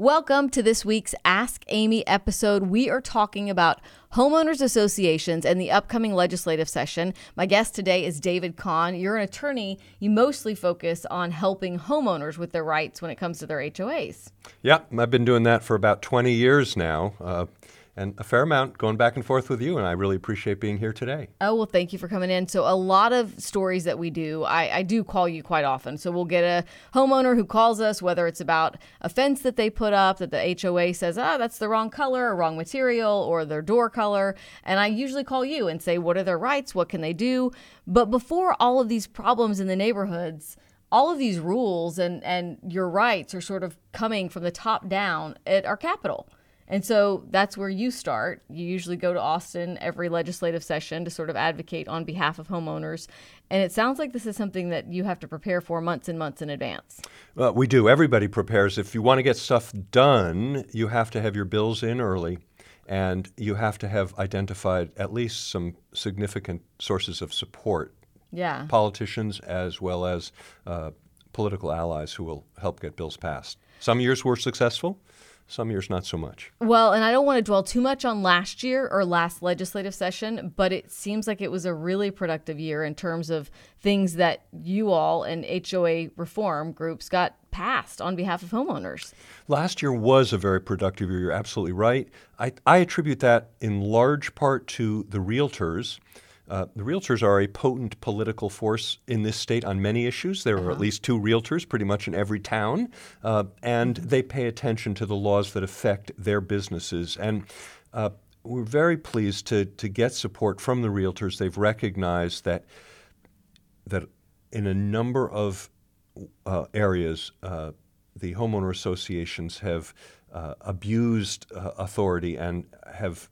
Welcome to this week's Ask Amy episode. We are talking about homeowners associations and the upcoming legislative session. My guest today is David Kahn. You're an attorney. You mostly focus on helping homeowners with their rights when it comes to their HOAs. Yeah, I've been doing that for about 20 years now. Uh, and a fair amount going back and forth with you, and I really appreciate being here today. Oh, well, thank you for coming in. So, a lot of stories that we do, I, I do call you quite often. So, we'll get a homeowner who calls us, whether it's about a fence that they put up that the HOA says, ah, oh, that's the wrong color or wrong material or their door color. And I usually call you and say, what are their rights? What can they do? But before all of these problems in the neighborhoods, all of these rules and, and your rights are sort of coming from the top down at our capital. And so that's where you start. You usually go to Austin every legislative session to sort of advocate on behalf of homeowners. And it sounds like this is something that you have to prepare for months and months in advance. Well, we do. Everybody prepares. If you want to get stuff done, you have to have your bills in early and you have to have identified at least some significant sources of support. Yeah. Politicians as well as uh, political allies who will help get bills passed. Some years were successful, some years, not so much. Well, and I don't want to dwell too much on last year or last legislative session, but it seems like it was a really productive year in terms of things that you all and HOA reform groups got passed on behalf of homeowners. Last year was a very productive year. You're absolutely right. I, I attribute that in large part to the realtors. Uh, the realtors are a potent political force in this state on many issues. There uh-huh. are at least two realtors pretty much in every town, uh, and they pay attention to the laws that affect their businesses. And uh, we're very pleased to, to get support from the realtors. They've recognized that, that in a number of uh, areas, uh, the homeowner associations have uh, abused authority and have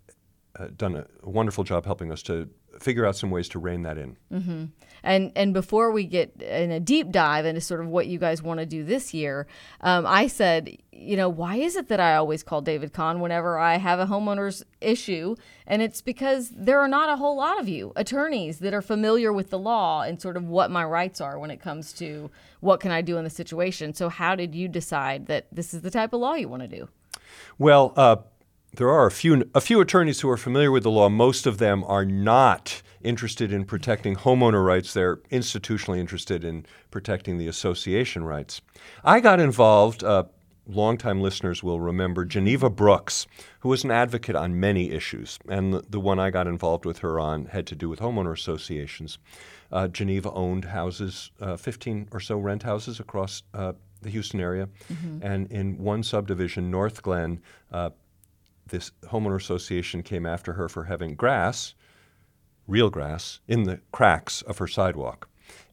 done a wonderful job helping us to figure out some ways to rein that in. Mm-hmm. And and before we get in a deep dive into sort of what you guys want to do this year, um, I said, you know, why is it that I always call David Kahn whenever I have a homeowner's issue? And it's because there are not a whole lot of you attorneys that are familiar with the law and sort of what my rights are when it comes to what can I do in the situation. So how did you decide that this is the type of law you want to do? Well. Uh, there are a few a few attorneys who are familiar with the law. Most of them are not interested in protecting homeowner rights. They're institutionally interested in protecting the association rights. I got involved. Uh, longtime listeners will remember Geneva Brooks, who was an advocate on many issues, and the, the one I got involved with her on had to do with homeowner associations. Uh, Geneva owned houses, uh, 15 or so rent houses across uh, the Houston area, mm-hmm. and in one subdivision, North Glen, uh, this homeowner association came after her for having grass, real grass, in the cracks of her sidewalk.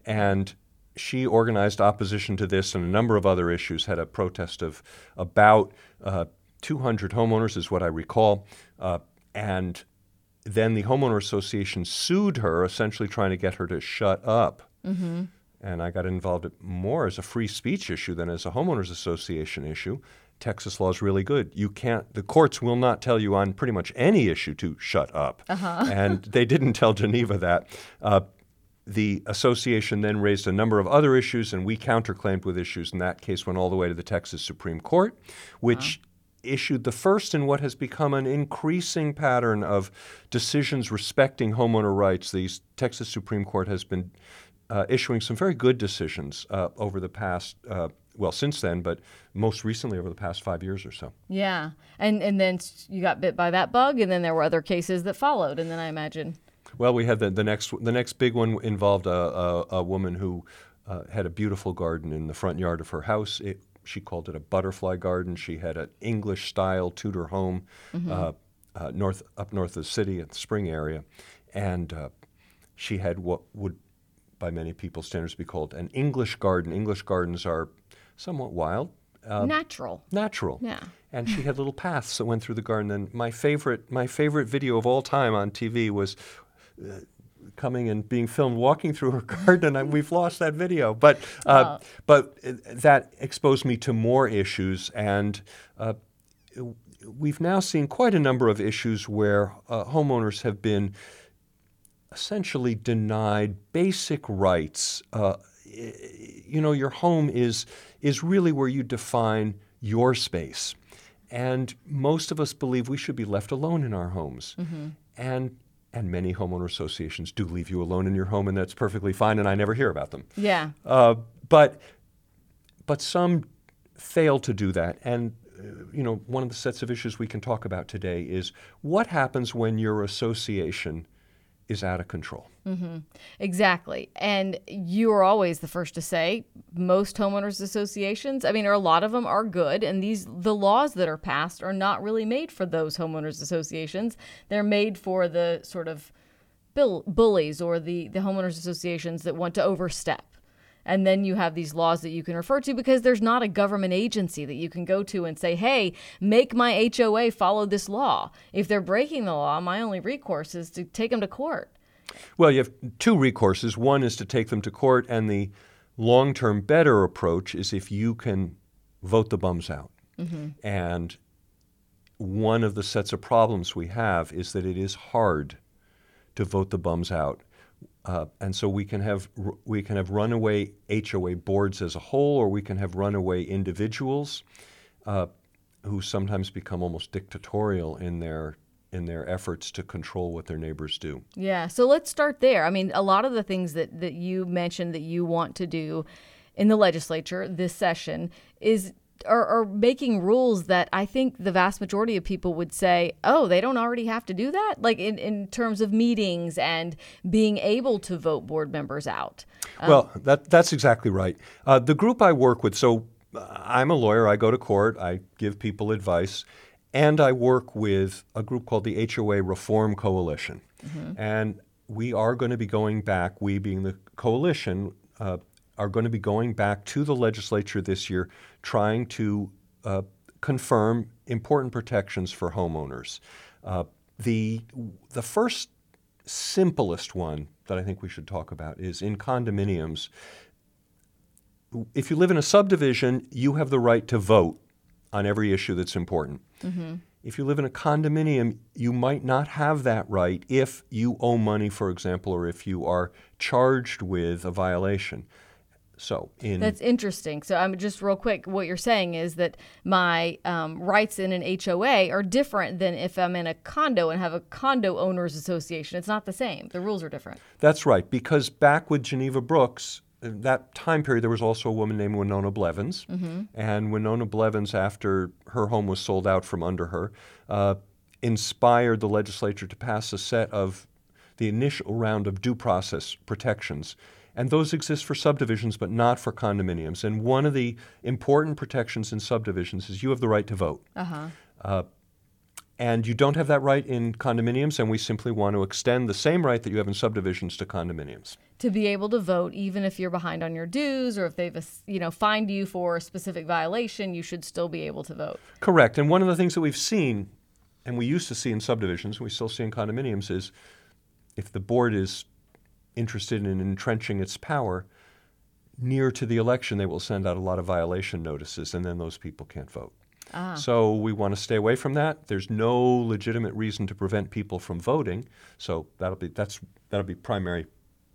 And she organized opposition to this and a number of other issues, had a protest of about uh, 200 homeowners, is what I recall. Uh, and then the homeowner association sued her, essentially trying to get her to shut up. Mm-hmm. And I got involved more as a free speech issue than as a homeowners association issue. Texas law is really good. You can't, the courts will not tell you on pretty much any issue to shut up. Uh-huh. and they didn't tell Geneva that. Uh, the association then raised a number of other issues, and we counterclaimed with issues. And that case went all the way to the Texas Supreme Court, which uh-huh. issued the first in what has become an increasing pattern of decisions respecting homeowner rights. The Texas Supreme Court has been uh, issuing some very good decisions uh, over the past uh, well since then, but most recently over the past five years or so. Yeah, and and then you got bit by that bug, and then there were other cases that followed, and then I imagine. Well, we had the, the next the next big one involved a, a, a woman who uh, had a beautiful garden in the front yard of her house. It, she called it a butterfly garden. She had an English style Tudor home mm-hmm. uh, uh, north up north of the city at the Spring area, and uh, she had what would by many people's standards, be called an English garden. English gardens are somewhat wild, Natural. natural. Yeah. And she had little paths that went through the garden. And my favorite, my favorite video of all time on TV was uh, coming and being filmed walking through her garden, and I, we've lost that video. But uh, but uh, that exposed me to more issues, and uh, we've now seen quite a number of issues where uh, homeowners have been essentially denied basic rights. Uh, you know, your home is is really where you define your space, and most of us believe we should be left alone in our homes, and. And many homeowner associations do leave you alone in your home, and that's perfectly fine. And I never hear about them. Yeah. Uh, but but some fail to do that. And uh, you know, one of the sets of issues we can talk about today is what happens when your association is out of control. Mm-hmm. Exactly. And you are always the first to say most homeowners associations, I mean, or a lot of them are good and these the laws that are passed are not really made for those homeowners associations. They're made for the sort of bullies or the the homeowners associations that want to overstep. And then you have these laws that you can refer to because there's not a government agency that you can go to and say, hey, make my HOA follow this law. If they're breaking the law, my only recourse is to take them to court. Well, you have two recourses. One is to take them to court, and the long term better approach is if you can vote the bums out. Mm-hmm. And one of the sets of problems we have is that it is hard to vote the bums out. Uh, and so we can have we can have runaway HOA boards as a whole, or we can have runaway individuals uh, who sometimes become almost dictatorial in their in their efforts to control what their neighbors do. Yeah. So let's start there. I mean, a lot of the things that, that you mentioned that you want to do in the legislature this session is are, are making rules that I think the vast majority of people would say, oh, they don't already have to do that? Like in, in terms of meetings and being able to vote board members out. Well, that, that's exactly right. Uh, the group I work with, so uh, I'm a lawyer, I go to court, I give people advice, and I work with a group called the HOA Reform Coalition. And we are going to be going back, we being the coalition, uh, are going to be going back to the legislature this year trying to uh, confirm important protections for homeowners. Uh, the, the first simplest one that I think we should talk about is in condominiums. If you live in a subdivision, you have the right to vote on every issue that's important. If you live in a condominium, you might not have that right if you owe money, for example, or if you are charged with a violation. So, in That's interesting. So I'm just real quick. What you're saying is that my um, rights in an HOA are different than if I'm in a condo and have a condo owners association. It's not the same. The rules are different. That's right, because back with Geneva Brooks, uh, that time period, there was also a woman named Winona Blevins. And Winona Blevins, after her home was sold out from under her, uh, inspired the legislature to pass a set of the initial round of due process protections. And those exist for subdivisions, but not for condominiums. And one of the important protections in subdivisions is you have the right to vote. Uh, and you don't have that right in condominiums, and we simply want to extend the same right that you have in subdivisions to condominiums. To be able to vote, even if you're behind on your dues or if they've you know fined you for a specific violation, you should still be able to vote. Correct. And one of the things that we've seen, and we used to see in subdivisions, we still see in condominiums, is if the board is interested in entrenching its power, near to the election, they will send out a lot of violation notices, and then those people can't vote. So we want to stay away from that. There's no legitimate reason to prevent people from voting. So that'll be that's that'll be primary.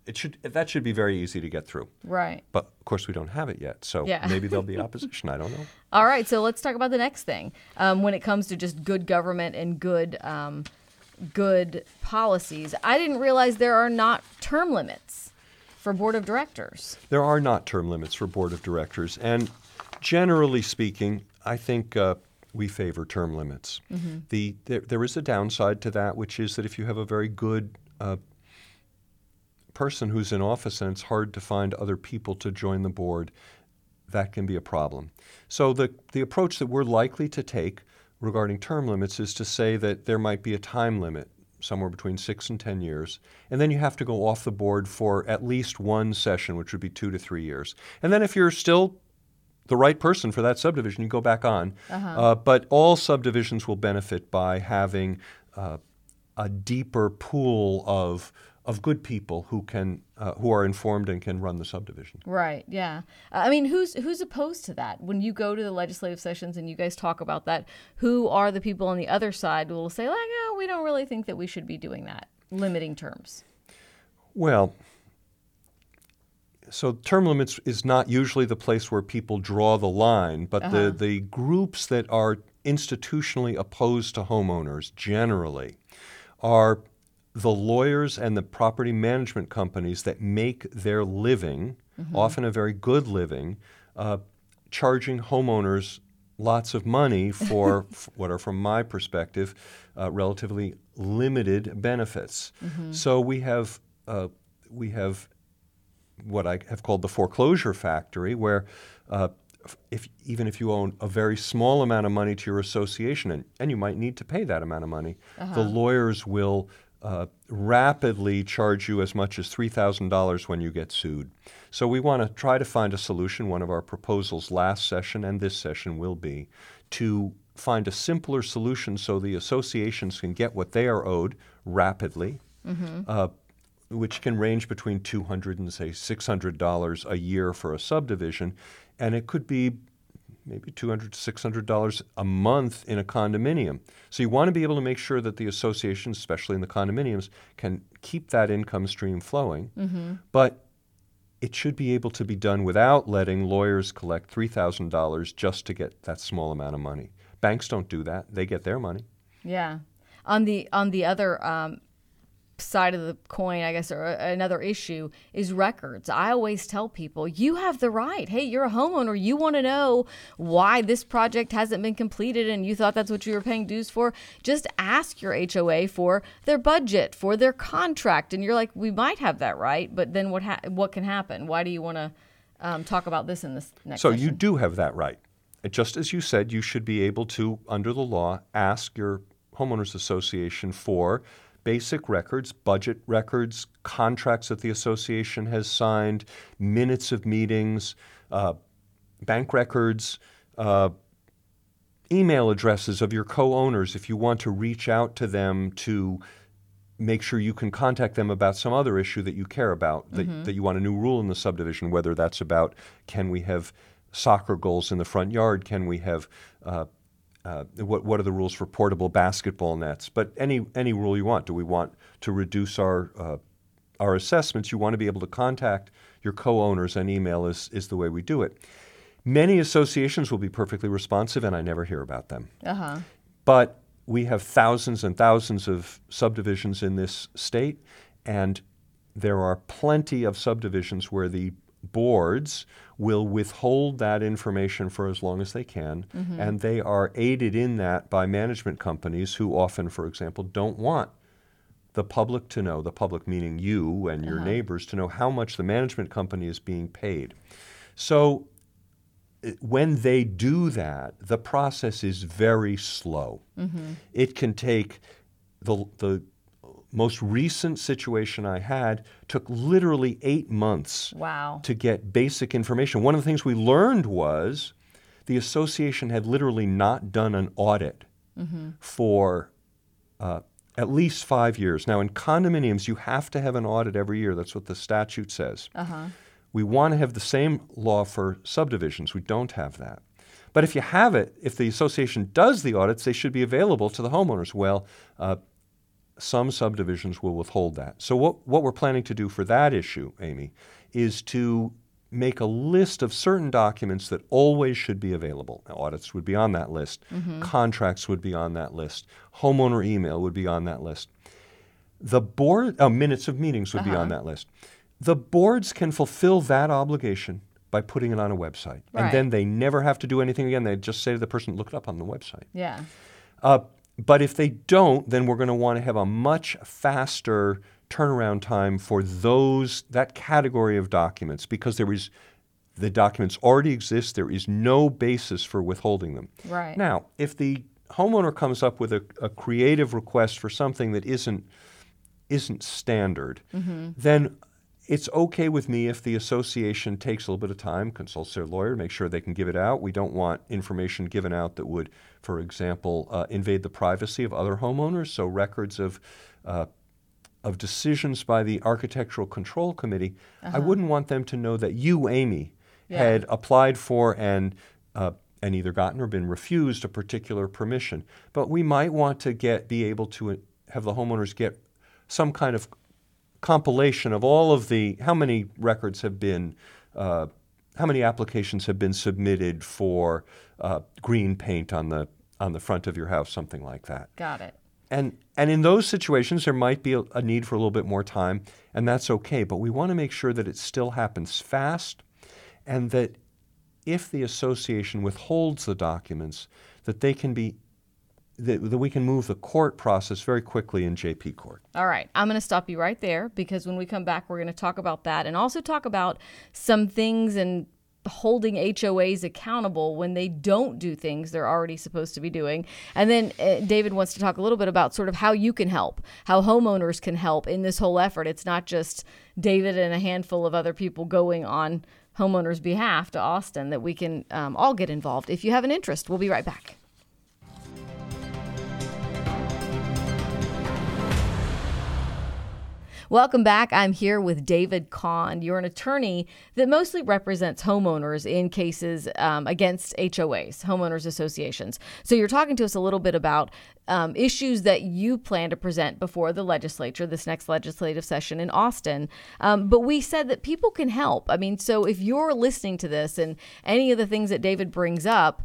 It should that should be very easy to get through. Right. But of course, we don't have it yet. So Yeah. maybe there'll be opposition. I don't know. All right, so let's talk about the next thing. Um, when it comes to just good government and good, um, good policies, I didn't realize there are not term limits for board of directors. There are not term limits for board of directors, and generally speaking, I think uh, we favor term limits. The there, there is a downside to that, which is that if you have a very good uh, person who's in office and it's hard to find other people to join the board, that can be a problem. So the the approach that we're likely to take regarding term limits is to say that there might be a time limit somewhere between six and 10 years. And then you have to go off the board for at least one session, which would be two to three years. And then if you're still the right person for that subdivision, you go back on. Uh, but all subdivisions will benefit by having uh, a deeper pool of of good people who can uh, who are informed and can run the subdivision. Right. Yeah. I mean, who's who's opposed to that? When you go to the legislative sessions and you guys talk about that, who are the people on the other side who will say, like, oh, we don't really think that we should be doing that, limiting terms? Well, so term limits is not usually the place where people draw the line, but the, the groups that are institutionally opposed to homeowners generally are the lawyers and the property management companies that make their living, often a very good living, uh, charging homeowners lots of money for f- what are, from my perspective, uh, relatively limited benefits. So we have uh, we have what I have called the foreclosure factory, where uh, if even if you own a very small amount of money to your association, and, and you might need to pay that amount of money, the lawyers will uh, rapidly charge you as much as $3,000 when you get sued. So we want to try to find a solution. One of our proposals last session and this session will be to find a simpler solution so the associations can get what they are owed rapidly. Uh, which can range between 200 and say 600 dollars a year for a subdivision, and it could be maybe 200 to 600 dollars a month in a condominium. So you want to be able to make sure that the associations, especially in the condominiums, can keep that income stream flowing, but it should be able to be done without letting lawyers collect $3,000 just to get that small amount of money. Banks don't do that; they get their money. Yeah. On the on the other um, side of the coin, I guess, or another issue is records. I always tell people, you have the right. Hey, you're a homeowner. You want to know why this project hasn't been completed and you thought that's what you were paying dues for. Just ask your HOA for their budget, for their contract. And you're like, we might have that right, but then what, ha- what can happen? Why do you want to um, talk about this in this next So session? you do have that right. Just as you said, you should be able to, under the law, ask your homeowners association for basic records, budget records, contracts that the association has signed, minutes of meetings, uh, bank records, uh, email addresses of your co-owners if you want to reach out to them to make sure you can contact them about some other issue that you care about, that, that you want a new rule in the subdivision, whether that's about can we have soccer goals in the front yard, can we have uh, uh, what, what are the rules for portable basketball nets? But any any rule you want. Do we want to reduce our uh, our assessments? You want to be able to contact your co-owners, and email is is the way we do it. Many associations will be perfectly responsive, and I never hear about them. Uh-huh. But we have thousands and thousands of subdivisions in this state, and there are plenty of subdivisions where the boards will withhold that information for as long as they can, mm-hmm. and they are aided in that by management companies who often, for example, don't want the public to know, the public meaning you and your uh-huh. neighbors, to know how much the management company is being paid. So eh, when they do that, the process is very slow. Mm-hmm. It can take the the most recent situation I had took literally eight months Wow. to get basic information. One of the things we learned was the association had literally not done an audit for uh, at least five years. Now, in condominiums, you have to have an audit every year. That's what the statute says. We want to have the same law for subdivisions. We don't have that. But if you have it, if the association does the audits, they should be available to the homeowners. Well, uh, some subdivisions will withhold that. So, what, what we're planning to do for that issue, Amy, is to make a list of certain documents that always should be available. Now, audits would be on that list, mm-hmm. contracts would be on that list, homeowner email would be on that list. The board, oh, minutes of meetings would be uh-huh. on that list. The boards can fulfill that obligation by putting it on a website. Right. And then they never have to do anything again. They just say to the person, look it up on the website. Yeah. Uh, but if they don't, then we're going to want to have a much faster turnaround time for those that category of documents because there is the documents already exist. There is no basis for withholding them. Right. Now, if the homeowner comes up with a, a creative request for something that isn't isn't standard, mm-hmm. then it's okay with me if the association takes a little bit of time, consults their lawyer, make sure they can give it out. We don't want information given out that would, for example, uh, invade the privacy of other homeowners. So records of uh, of decisions by the Architectural Control Committee, I wouldn't want them to know that you, Amy, Yeah. had applied for and uh, and either gotten or been refused a particular permission. But we might want to get be able to uh, have the homeowners get some kind of compilation of all of the how many records have been uh, how many applications have been submitted for uh, green paint on the on the front of your house, something like that. Got it. And and in those situations, there might be a, a need for a little bit more time, and that's okay. But we want to make sure that it still happens fast, and that if the association withholds the documents, that they can be that, that we can move the court process very quickly in JP court. All right. I'm going to stop you right there because when we come back, we're going to talk about that and also talk about some things and holding HOAs accountable when they don't do things they're already supposed to be doing. And then uh, David wants to talk a little bit about sort of how you can help, how homeowners can help in this whole effort. It's not just David and a handful of other people going on homeowners' behalf to Austin that we can um, all get involved. If you have an interest, we'll be right back. Welcome back. I'm here with David Kahn. You're an attorney that mostly represents homeowners in cases um, against HOAs, homeowners associations. So you're talking to us a little bit about um, issues that you plan to present before the legislature this next legislative session in Austin. Um, but we said that people can help. I mean, so if you're listening to this and any of the things that David brings up,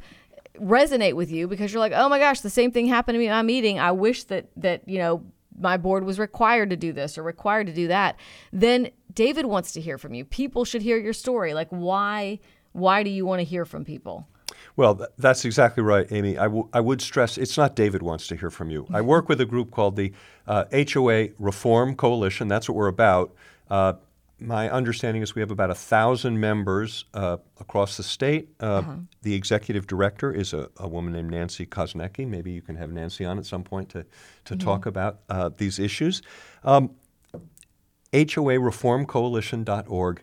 resonate with you because you're like, oh my gosh, the same thing happened to me my meeting. I wish that that you know my board was required to do this or required to do that. Then David wants to hear from you. People should hear your story. Like why why do you want to hear from people? Well, th- that's exactly right, Amy. I, w- I would stress it's not David wants to hear from you. I work with a group called the uh, HOA Reform Coalition. That's what we're about. Uh, my understanding is we have about a thousand members uh, across the state. Uh, The executive director is a, a woman named Nancy Koznecki. Maybe you can have Nancy on at some point to, to talk about uh, these issues. Um, HOAReformCoalition.org.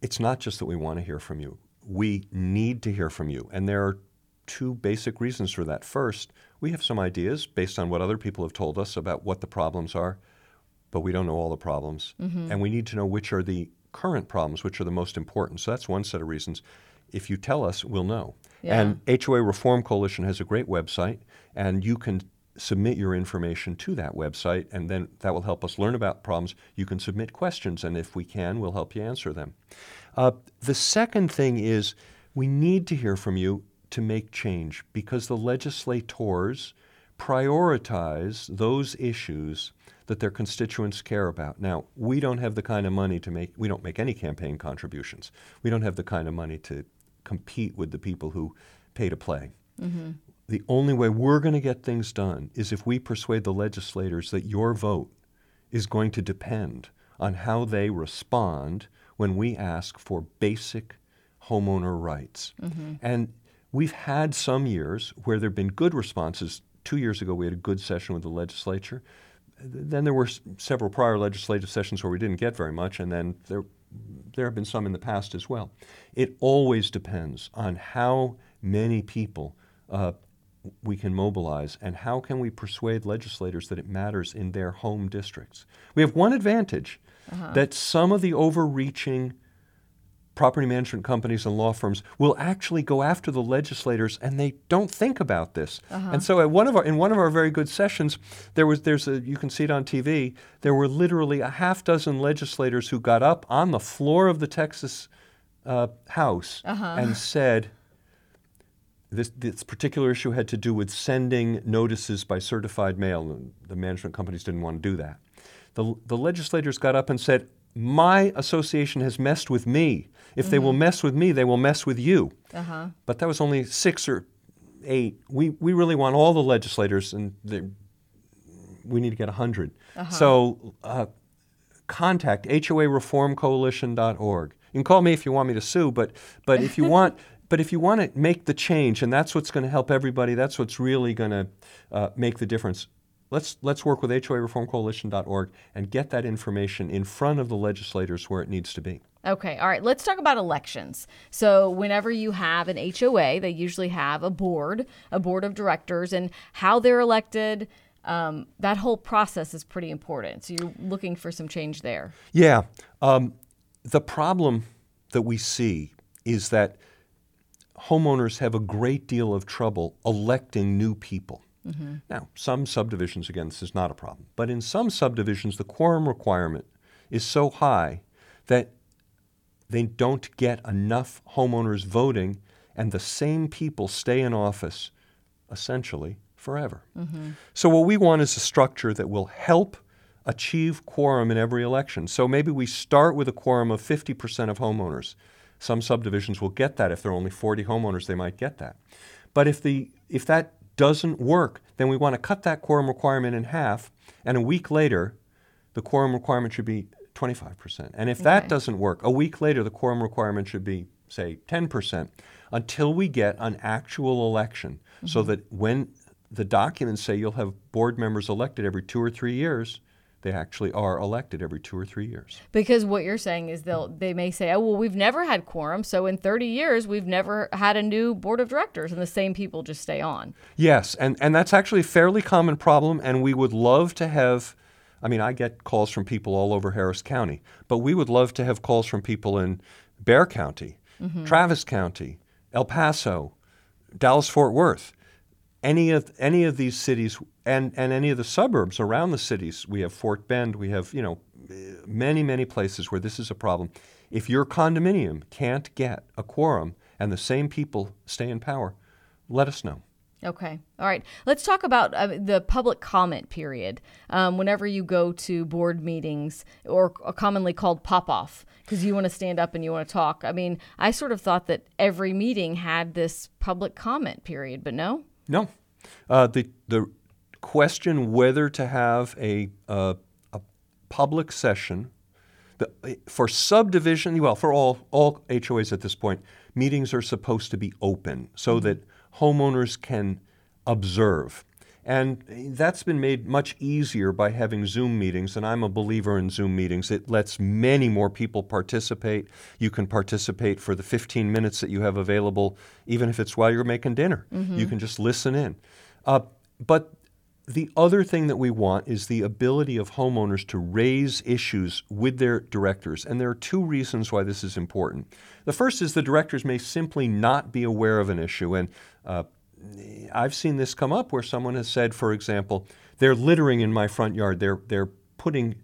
It's not just that we want to hear from you. We need to hear from you. And there are two basic reasons for that. First, we have some ideas based on what other people have told us about what the problems are, but we don't know all the problems. And we need to know which are the current problems, which are the most important. So that's one set of reasons. If you tell us, we'll know. Yeah. And HOA Reform Coalition has a great website, and you can submit your information to that website, and then that will help us learn about problems. You can submit questions, and if we can, we'll help you answer them. Uh, the second thing is we need to hear from you to make change because the legislators prioritize those issues that their constituents care about. Now, we don't have the kind of money to make, we don't make any campaign contributions. We don't have the kind of money to compete with the people who pay to play. Mm-hmm. The only way we're going to get things done is if we persuade the legislators that your vote is going to depend on how they respond when we ask for basic homeowner rights. Mm-hmm. And we've had some years where there have been good responses. Two years ago, we had a good session with the legislature. Then there were several prior legislative sessions where we didn't get very much, and then there, there have been some in the past as well. It always depends on how many people uh, we can mobilize and how can we persuade legislators that it matters in their home districts. We have one advantage that some of the overreaching property management companies and law firms will actually go after the legislators and they don't think about this. And so at one of our in one of our very good sessions there was there's a you can see it on TV there were literally a half dozen legislators who got up on the floor of the Texas uh, House and said this, this particular issue had to do with sending notices by certified mail. and The management companies didn't want to do that. The, the legislators got up and said, My association has messed with me. If they will mess with me, they will mess with you. But that was only six or eight. We, we really want all the legislators, and we need to get 100. So uh, contact HOAReformCoalition.org. You can call me if you want me to sue, but, but if you want but if you want to make the change, and that's what's going to help everybody, that's what's really going to uh, make the difference. Let's let's work with HOAReformCoalition.org and get that information in front of the legislators where it needs to be. Okay, all right. Let's talk about elections. So, whenever you have an HOA, they usually have a board, a board of directors, and how they're elected. Um, that whole process is pretty important. So, you're looking for some change there. Yeah. Um, the problem that we see is that homeowners have a great deal of trouble electing new people. Mm-hmm. Now, some subdivisions, again, this is not a problem, but in some subdivisions, the quorum requirement is so high that they don't get enough homeowners voting, and the same people stay in office essentially forever. Mm-hmm. So, what we want is a structure that will help achieve quorum in every election. So, maybe we start with a quorum of 50% of homeowners. Some subdivisions will get that. If there are only 40 homeowners, they might get that. But if, the, if that doesn't work, then we want to cut that quorum requirement in half, and a week later, the quorum requirement should be 25%. And if that doesn't work, a week later, the quorum requirement should be, say, 10%, until we get an actual election, mm-hmm. so that when the documents say you'll have board members elected every two or three years, they actually are elected every two or three years. Because what you're saying is they'll they may say, oh well, we've never had quorum, so in 30 years we've never had a new board of directors, and the same people just stay on. Yes, and and that's actually a fairly common problem, and we would love to have. I mean, I get calls from people all over Harris County, but we would love to have calls from people in Bexar County, mm-hmm. Travis County, El Paso, Dallas Fort Worth any of any of these cities and, and any of the suburbs around the cities, we have Fort Bend, we have you know many many places where this is a problem. If your condominium can't get a quorum and the same people stay in power, let us know. Okay. All right. Let's talk about uh, the public comment period. Um, whenever you go to board meetings, or, commonly called pop off, because you want to stand up and you want to talk. I mean, I sort of thought that every meeting had this public comment period, but no? No. Uh, the, the question whether to have a, uh, a public session the, for subdivision, well, for all, all HOAs at this point, meetings are supposed to be open so mm-hmm. that homeowners can observe. And that's been made much easier by having Zoom meetings, and I'm a believer in Zoom meetings. It lets many more people participate. You can participate for the 15 minutes that you have available, even if it's while you're making dinner. Mm-hmm. You can just listen in. Uh, but the other thing that we want is the ability of homeowners to raise issues with their directors. And there are two reasons why this is important. The first is the directors may simply not be aware of an issue. And uh, I've seen this come up where someone has said, for example, they're littering in my front yard. They're they're putting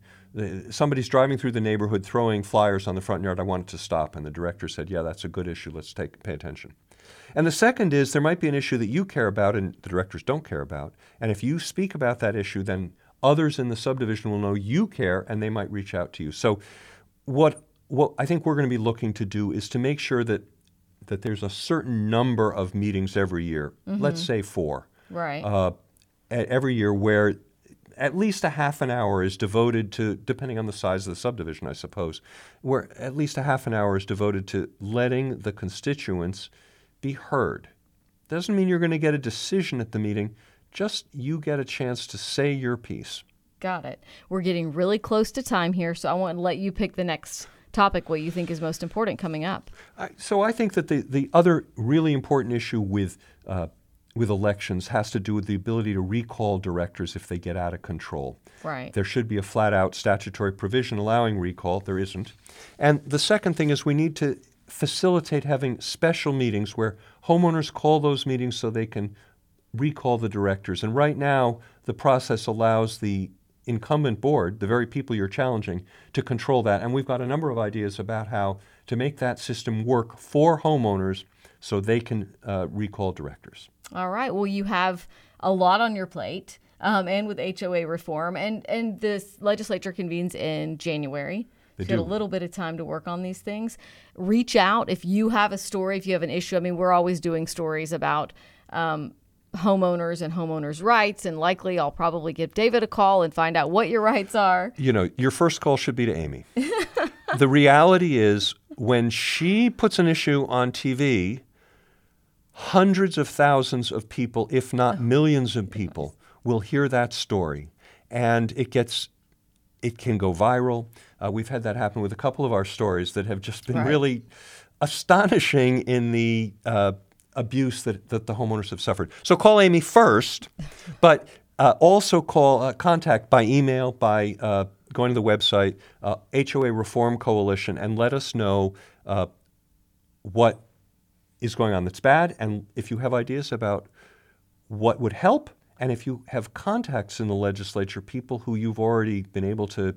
somebody's driving through the neighborhood throwing flyers on the front yard. I want it to stop. And the director said, "Yeah, that's a good issue. Let's take pay attention." And the second is there might be an issue that you care about and the directors don't care about. And if you speak about that issue, then others in the subdivision will know you care and they might reach out to you. So what what I think we're going to be looking to do is to make sure that that there's a certain number of meetings every year. Mm-hmm. Let's say four. Right. Uh, every year where at least a half an hour is devoted to, depending on the size of the subdivision, I suppose, where at least a half an hour is devoted to letting the constituents be heard. Doesn't mean you're going to get a decision at the meeting, just you get a chance to say your piece. Got it. We're getting really close to time here, so I want to let you pick the next topic what you think is most important coming up. so I think that the, the other really important issue with uh, with elections has to do with the ability to recall directors if they get out of control. Right. There should be a flat out statutory provision allowing recall. There isn't. And the second thing is we need to facilitate having special meetings where homeowners call those meetings so they can recall the directors. And right now, the process allows the incumbent board, the very people you're challenging, to control that. And we've got a number of ideas about how to make that system work for homeowners so they can uh, recall directors. All right. Well, you have a lot on your plate. Um, and with HOA reform, and and this legislature convenes in January. They so a little bit of time to work on these things. Reach out if you have a story, if you have an issue. I mean, we're always doing stories about um, homeowners and homeowners' rights, and likely I'll probably give David a call and find out what your rights are. You know, your first call should be to Amy. the reality is, when she puts an issue on TV, hundreds of thousands of people, if not millions of people, will hear that story, and it gets it can go viral. Uh, we've had that happen with a couple of our stories that have just been Right. really astonishing in the uh, abuse that, that the homeowners have suffered. So call Amy first, but uh, also call uh, contact by email, by uh, going to the website, uh, HOA Reform Coalition, and let us know uh, what is going on that's bad, and if you have ideas about what would help, and if you have contacts in the legislature, people who you've already been able to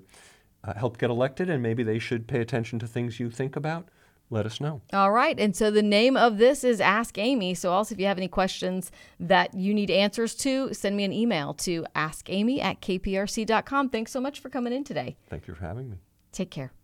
uh, help get elected, and maybe they should pay attention to things you think about, let us know. All right. And so the name of this is Ask Amy. So also, if you have any questions that you need answers to, send me an email to askamy at kprc.com. Thanks so much for coming in today. Thank you for having me. Take care.